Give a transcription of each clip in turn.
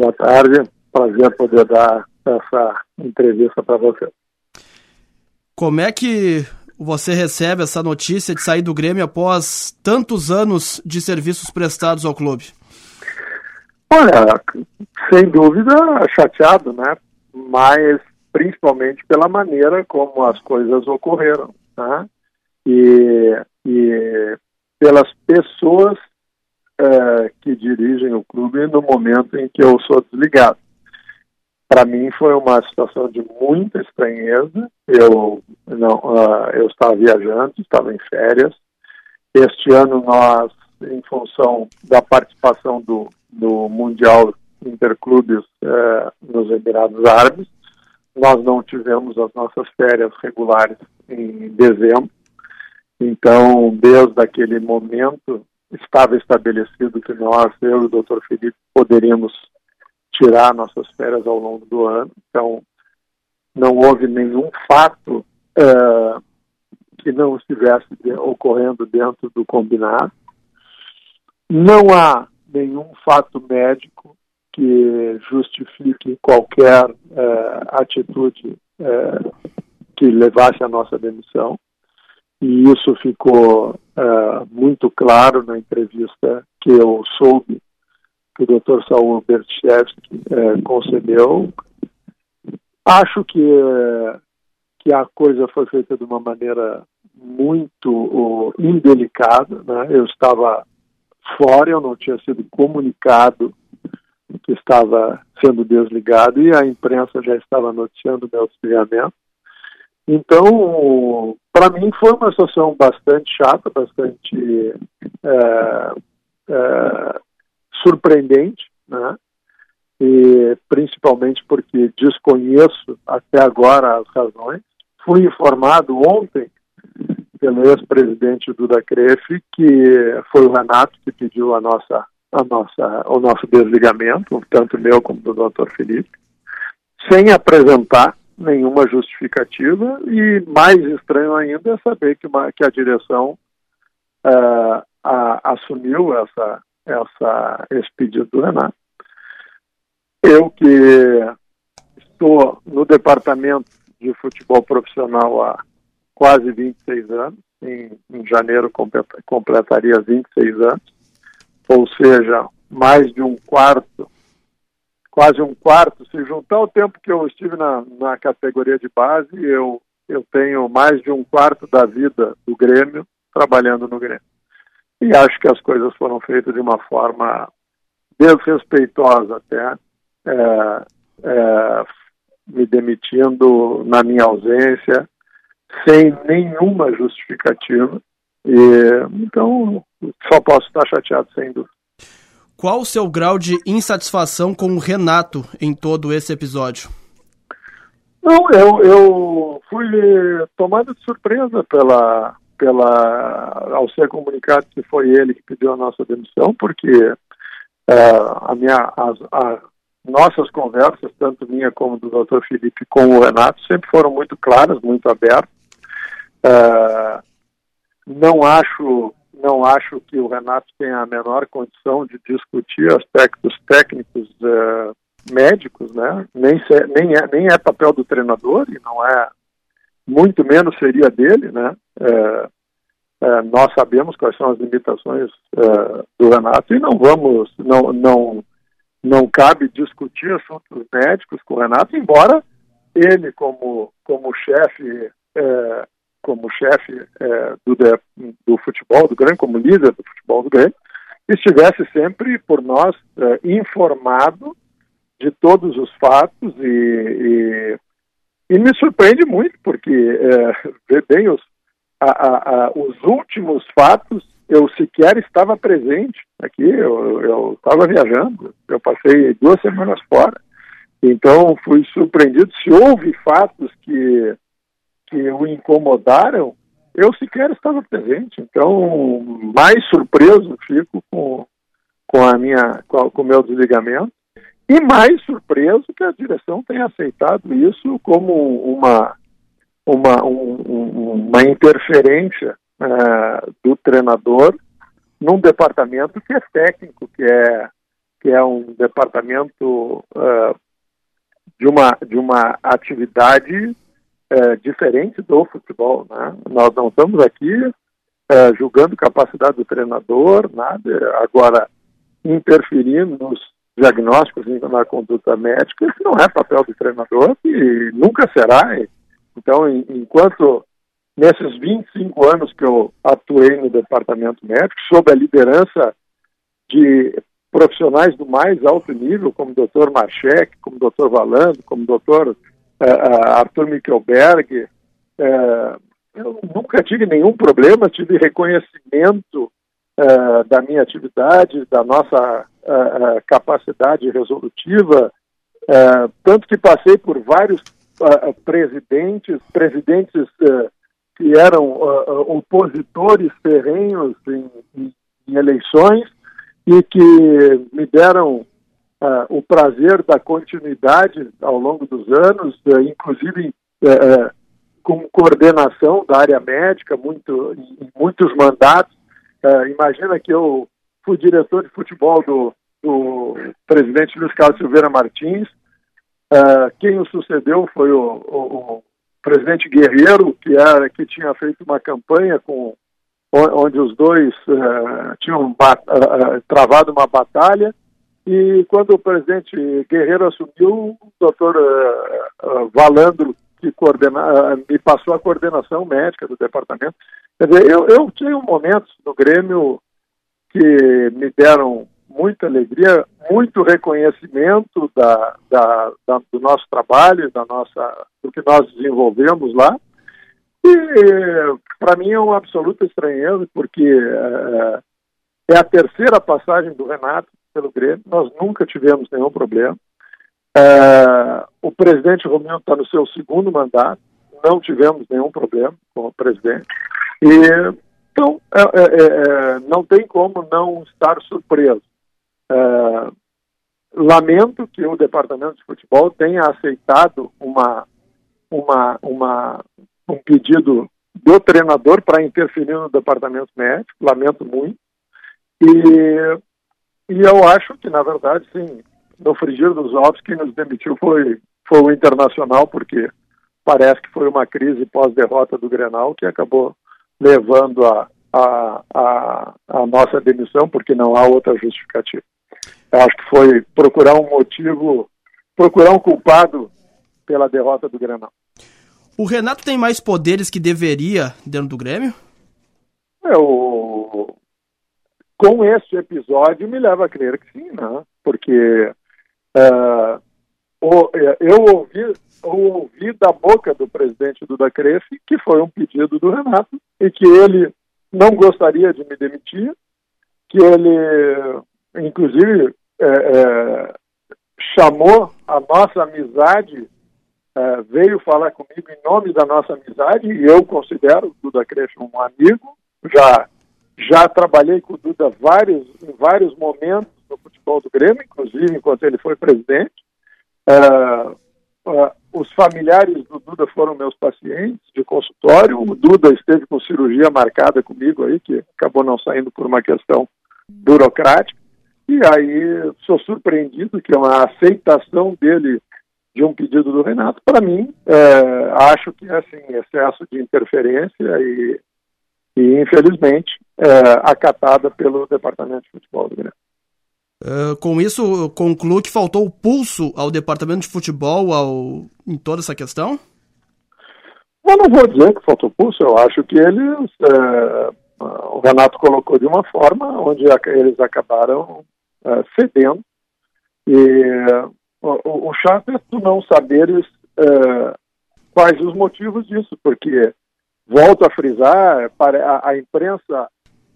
Boa tarde. Prazer poder dar essa entrevista para você. Como é que você recebe essa notícia de sair do Grêmio após tantos anos de serviços prestados ao clube? Olha, sem dúvida chateado, né? Mas principalmente pela maneira como as coisas ocorreram, né? E, e pelas pessoas é, que dirigem o clube no momento em que eu sou desligado. Para mim foi uma situação de muita estranheza. Eu não, uh, eu estava viajando, estava em férias. Este ano nós, em função da participação do, do mundial interclubes uh, nos Emirados Árabes, nós não tivemos as nossas férias regulares em dezembro. Então, desde aquele momento, estava estabelecido que nós, eu e o doutor Felipe, poderíamos tirar nossas férias ao longo do ano. Então, não houve nenhum fato uh, que não estivesse de, ocorrendo dentro do combinado. Não há nenhum fato médico que justifique qualquer uh, atitude uh, que levasse à nossa demissão. E isso ficou muito claro na entrevista que eu soube que o Dr. Saul Berchevsky é, concedeu. Acho que, que a coisa foi feita de uma maneira muito uh, indelicada. Né? Eu estava fora, eu não tinha sido comunicado que estava sendo desligado e a imprensa já estava noticiando o meu desligamento. Então, para mim foi uma situação bastante chata, bastante é, é, surpreendente, né? E principalmente porque desconheço até agora as razões. Fui informado ontem pelo ex-presidente Duda Crefe que foi o Renato que pediu a nossa, a nossa, o nosso desligamento, tanto meu como do Dr. Felipe, sem apresentar nenhuma justificativa e mais estranho ainda é saber que, uma, que a direção uh, a, assumiu essa essa, esse pedido do Renato. Eu que estou no departamento de futebol profissional há quase 26 anos, em, em janeiro completaria 26 anos, ou seja, mais de um quarto, quase um quarto, se juntar o tempo que eu estive na, na categoria de base, eu, eu tenho mais de um quarto da vida do Grêmio trabalhando no Grêmio. E acho que as coisas foram feitas de uma forma desrespeitosa até, é, é, me demitindo na minha ausência, sem nenhuma justificativa. E, então, só posso estar chateado sem dúvida. Qual o seu grau de insatisfação com o Renato em todo esse episódio? Não, eu, eu fui tomado de surpresa pela, pela, ao ser comunicado que foi ele que pediu a nossa demissão, porque é, a minha, as, nossas conversas, tanto minha como do Dr. Felipe com o Renato, sempre foram muito claras, muito abertas. É, não acho não acho que o Renato tenha a menor condição de discutir aspectos técnicos é, médicos, né? Nem, se, nem, é, nem é papel do treinador e não é muito menos seria dele, né? É, é, nós sabemos quais são as limitações é, do Renato e não vamos, não, não, não cabe discutir assuntos médicos com o Renato, embora ele, como, como chefe, é, como chefe é, do, do futebol do Grêmio, como líder do futebol do Grêmio, estivesse sempre por nós é, informado de todos os fatos e, e e me surpreende muito, porque é, ver bem os, a, a, a, os últimos fatos, eu sequer estava presente aqui, eu estava viajando, eu passei duas semanas fora. Então fui surpreendido. Se houve fatos que, que o incomodaram, eu sequer estava presente. Então, mais surpreso fico com, com a minha com, o meu desligamento. E mais surpreso que a direção tenha aceitado isso como uma, uma, um, uma interferência uh, do treinador num departamento que é técnico, que é, que é um departamento uh, de, uma, de uma atividade uh, diferente do futebol. Né? Nós não estamos aqui uh, julgando capacidade do treinador, nada. Agora, interferindo nos diagnósticos na conduta médica, isso não é papel do treinador e nunca será. Então, enquanto nesses 25 anos que eu atuei no departamento médico, sob a liderança de profissionais do mais alto nível, como o Dr. Marchek, como o Dr. Valando, como o Dr. Uh, Arthur Michelberg, uh, eu nunca tive nenhum problema, tive reconhecimento uh, da minha atividade, da nossa capacidade resolutiva, tanto que passei por vários presidentes, presidentes que eram opositores ferrenhos em, em, em, eleições e que me deram o prazer da continuidade ao longo dos anos, inclusive com coordenação da área médica, muito, em muitos mandatos, Uh, imagina que eu fui diretor de futebol do, do presidente Luiz Carlos Silveira Martins. Uh, quem o sucedeu foi o, o, o, presidente Guerreiro, que, era, que tinha feito uma campanha com onde os dois uh, tinham travado uma batalha. E quando o presidente Guerreiro assumiu, o doutor Valandro que coordena, me passou a coordenação médica do departamento. Quer dizer, eu, eu tenho momentos no Grêmio que me deram muita alegria, muito reconhecimento da, da, da, do nosso trabalho, da nossa, do que nós desenvolvemos lá. E para mim é uma absoluta estranheza, porque é a terceira passagem do Renato pelo Grêmio, nós nunca tivemos nenhum problema. É, o presidente Romeu está no seu segundo mandato, não tivemos nenhum problema com o presidente. E, então, é, é, é, é não tem como não estar surpreso. É, lamento que o departamento de futebol tenha aceitado uma, uma, uma, um pedido do treinador para interferir no departamento médico, lamento muito. E, e eu acho que, na verdade, sim, no frigir dos ovos, quem nos demitiu foi, foi o Internacional, porque parece que foi uma crise pós-derrota do Grenal que acabou levando a, a, a, a, nossa demissão, porque não há outra justificativa. Eu acho que foi procurar um motivo, procurar um culpado pela derrota do Grenal. O Renato tem mais poderes que deveria dentro do Grêmio? Eu, com este episódio, me leva a crer que sim, né? porque Uh, eu ouvi, ouvi da boca do presidente Duda Cresce que foi um pedido do Renato e que ele não gostaria de me demitir, que ele, inclusive, é, é, chamou a nossa amizade, é, veio falar comigo em nome da nossa amizade, e eu considero o Duda Cresce um amigo, já, já trabalhei com o Duda vários, em vários momentos no futebol do Grêmio, inclusive enquanto ele foi presidente. Uh, uh, os familiares do Duda foram meus pacientes de consultório. O Duda esteve com cirurgia marcada comigo aí, que acabou não saindo por uma questão burocrática. E aí sou surpreendido que uma aceitação dele de um pedido do Renato, para mim, é, acho que é assim, excesso de interferência e, e infelizmente, é, acatada pelo Departamento de Futebol do Grêmio. Uh, com isso, concluo que faltou o pulso ao departamento de futebol ao, em toda essa questão? Eu não vou dizer que faltou pulso, eu acho que eles. É, o Renato colocou de uma forma onde eles acabaram é, cedendo. E o, o chato é tu não saberes é, quais os motivos disso, porque, volto a frisar, a, a imprensa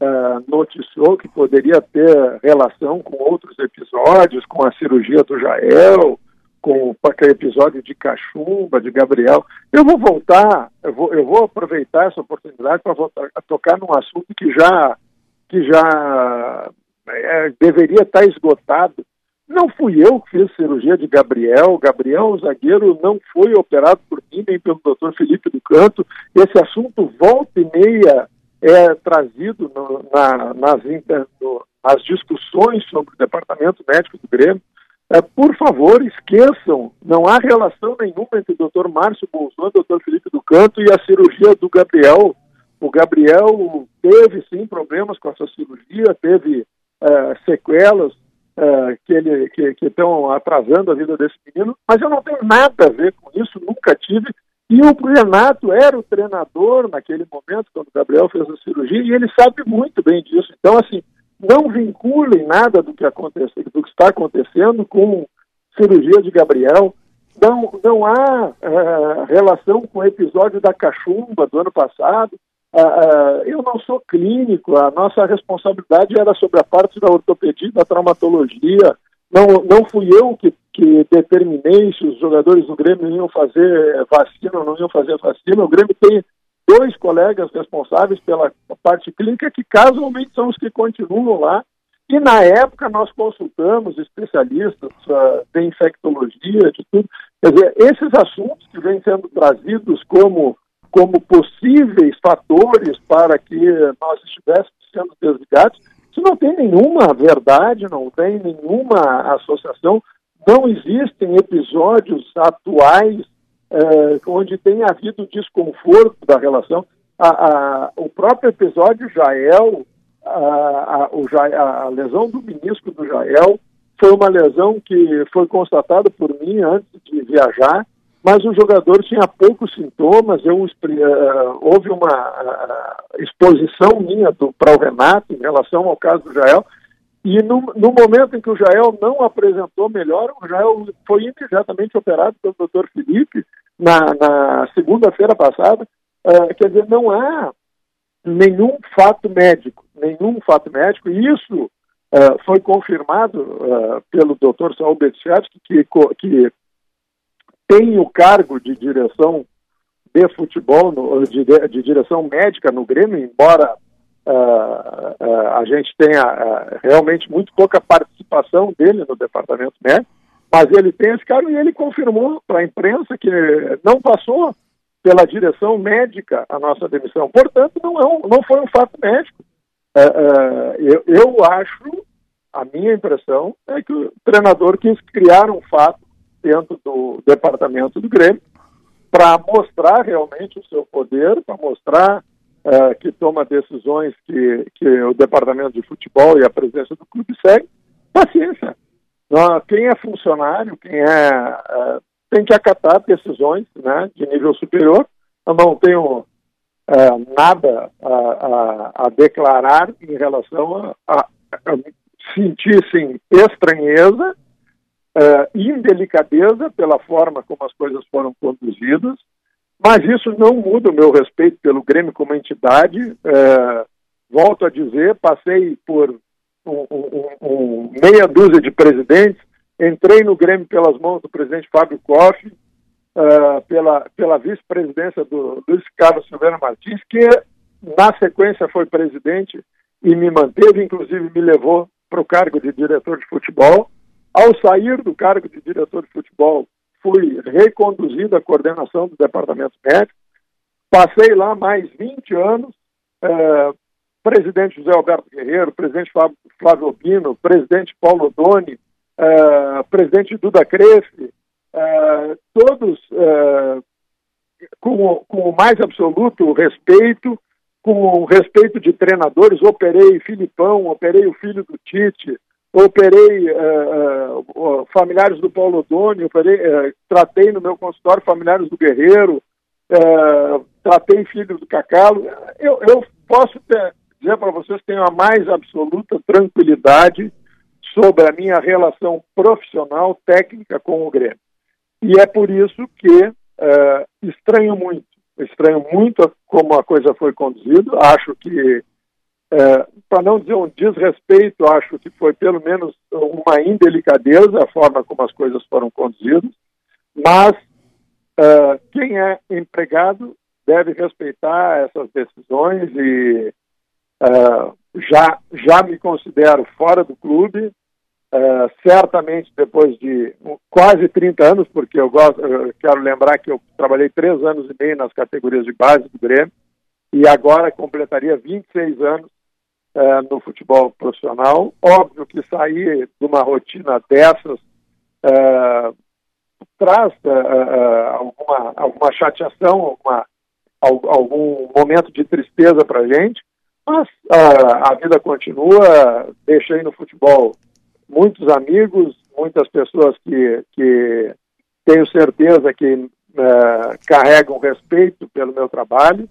uh, noticiou que poderia ter relação com outros episódios, com a cirurgia do Jael, com aquele episódio de Cachumba, de Gabriel. Eu vou voltar, eu vou, eu vou aproveitar essa oportunidade para tocar num assunto que já, que já é, deveria estar esgotado. Não fui eu que fiz cirurgia de Gabriel. Gabriel, o zagueiro, não foi operado por mim nem pelo doutor Felipe do Canto. Esse assunto volta e meia é trazido no, na, nas, no, as discussões sobre o departamento médico do Grêmio, é, por favor, esqueçam, não há relação nenhuma entre o Dr. Márcio Bolsonaro, o Dr. Felipe do Canto e a cirurgia do Gabriel. O Gabriel teve sim problemas com essa cirurgia, teve é, sequelas é, que ele que estão atrasando a vida desse menino, mas eu não tenho nada a ver com isso, nunca tive. E o Renato era o treinador naquele momento, quando o Gabriel fez a cirurgia, e ele sabe muito bem disso. Então, assim, não vinculem nada do que, acontece, do que está acontecendo com cirurgia de Gabriel. Não, não há uh, relação com o episódio da cachumba do ano passado. Uh, uh, eu não sou clínico, a nossa responsabilidade era sobre a parte da ortopedia da traumatologia. Não, não fui eu que, que determinei se os jogadores do Grêmio iam fazer vacina ou não iam fazer vacina. O Grêmio tem dois colegas responsáveis pela parte clínica, que casualmente são os que continuam lá. E na época nós consultamos especialistas uh, de infectologia, de tudo. Quer dizer, esses assuntos que vêm sendo trazidos como, como possíveis fatores para que nós estivéssemos sendo desligados, isso não tem nenhuma verdade, não tem nenhuma associação, não existem episódios atuais é, onde tem havido desconforto da relação. A, a, o próprio episódio Jael, a, a, a lesão do menisco do Jael, foi uma lesão que foi constatada por mim antes de viajar, mas o jogador tinha poucos sintomas, eu, uh, houve uma uh, exposição minha para o Renato em relação ao caso do Jael, e no, no, momento em que o Jael não apresentou melhor, o Jael foi imediatamente operado pelo Dr. Felipe na, na segunda-feira passada. Uh, quer dizer, não há nenhum fato médico, nenhum fato médico, e isso uh, foi confirmado uh, pelo Dr. Saul Betchevsky, que, que tem o cargo de direção de futebol, no, de, de direção médica no Grêmio, embora uh, uh, a gente tenha uh, realmente muito pouca participação dele no departamento médico, mas ele tem esse cargo e ele confirmou para a imprensa que não passou pela direção médica a nossa demissão. Portanto, não, é um, não foi um fato médico. eu, eu acho, a minha impressão é que o treinador quis criar um fato dentro do departamento do Grêmio para mostrar realmente o seu poder, para mostrar uh, que toma decisões que, que o departamento de futebol e a presidência do clube segue, paciência. Uh, quem é funcionário, quem é. Uh, tem que acatar decisões né, de nível superior. Eu não tenho nada a, a, a, declarar em relação a, a, a sentir sim, estranheza, indelicadeza pela forma como as coisas foram conduzidas, mas isso não muda o meu respeito pelo Grêmio como entidade. É, volto a dizer, passei por um, um, um, meia dúzia de presidentes, entrei no Grêmio pelas mãos do presidente Fábio Koff, uh, pela, pela vice-presidência do Luiz Carlos Silveira Martins, que na sequência foi presidente e me manteve, inclusive me levou para o cargo de diretor de futebol. Ao sair do cargo de diretor de futebol, fui reconduzido à coordenação do departamento médico, passei lá mais 20 anos, é, presidente José Alberto Guerreiro, presidente Flávio Obino, presidente Paulo Doni, é, presidente Duda Cresce, é, todos com, com o mais absoluto respeito, com o respeito de treinadores, operei Filipão, operei o filho do Tite, operei uh, uh, familiares do Paulo Doni, operei, uh, tratei no meu consultório familiares do Guerreiro, tratei filhos do Cacalo. Eu, eu posso ter, dizer para vocês que tenho a mais absoluta tranquilidade sobre a minha relação profissional, técnica com o Grêmio. E é por isso que estranho muito, estranho muito como a coisa foi conduzida, acho que é, para não dizer um desrespeito, acho que foi pelo menos uma indelicadeza a forma como as coisas foram conduzidas, mas é, quem é empregado deve respeitar essas decisões e é, já, já me considero fora do clube, é, certamente depois de quase 30 anos, porque eu, gosto, eu quero lembrar que eu trabalhei três anos e meio nas categorias de base do Grêmio, e agora completaria 26 anos uh, no futebol profissional. Óbvio que sair de uma rotina dessas uh, traz alguma, alguma chateação, alguma, algum momento de tristeza para a gente, mas a vida continua. Deixei no futebol muitos amigos, muitas pessoas que, que tenho certeza que carregam respeito pelo meu trabalho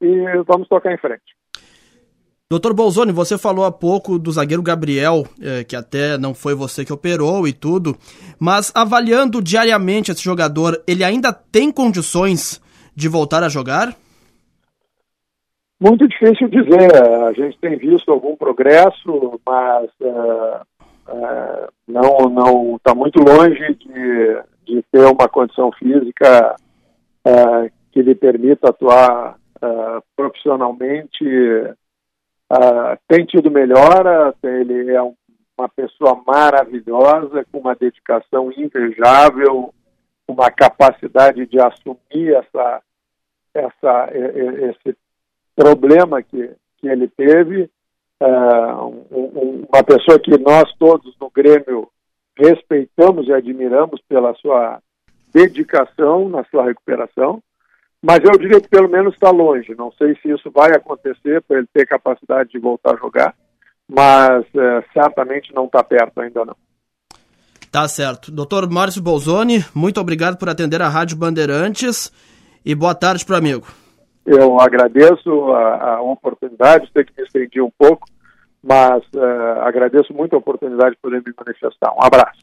e vamos tocar em frente. Doutor Bolzoni, você falou há pouco do zagueiro Gabriel, eh, que até não foi você que operou e tudo, mas avaliando diariamente esse jogador, ele ainda tem condições de voltar a jogar? Muito difícil dizer. A gente tem visto algum progresso, mas uh, uh, não não está muito longe de, de ter uma condição física uh, que lhe permita atuar profissionalmente. Tem tido melhora, ele é um, uma pessoa maravilhosa, com uma dedicação invejável, uma capacidade de assumir essa, essa, esse problema que, que ele teve. Uh, um, uma pessoa que nós todos no Grêmio respeitamos e admiramos pela sua dedicação na sua recuperação, mas eu diria que pelo menos está longe. Não sei se isso vai acontecer para ele ter capacidade de voltar a jogar, mas uh, certamente não está perto ainda não. Tá certo. Doutor Márcio Bolzoni, muito obrigado por atender a Rádio Bandeirantes e boa tarde para o amigo. Eu agradeço a, a oportunidade, sei que me estendi um pouco, mas uh, agradeço muito a oportunidade de poder me manifestar. Um abraço.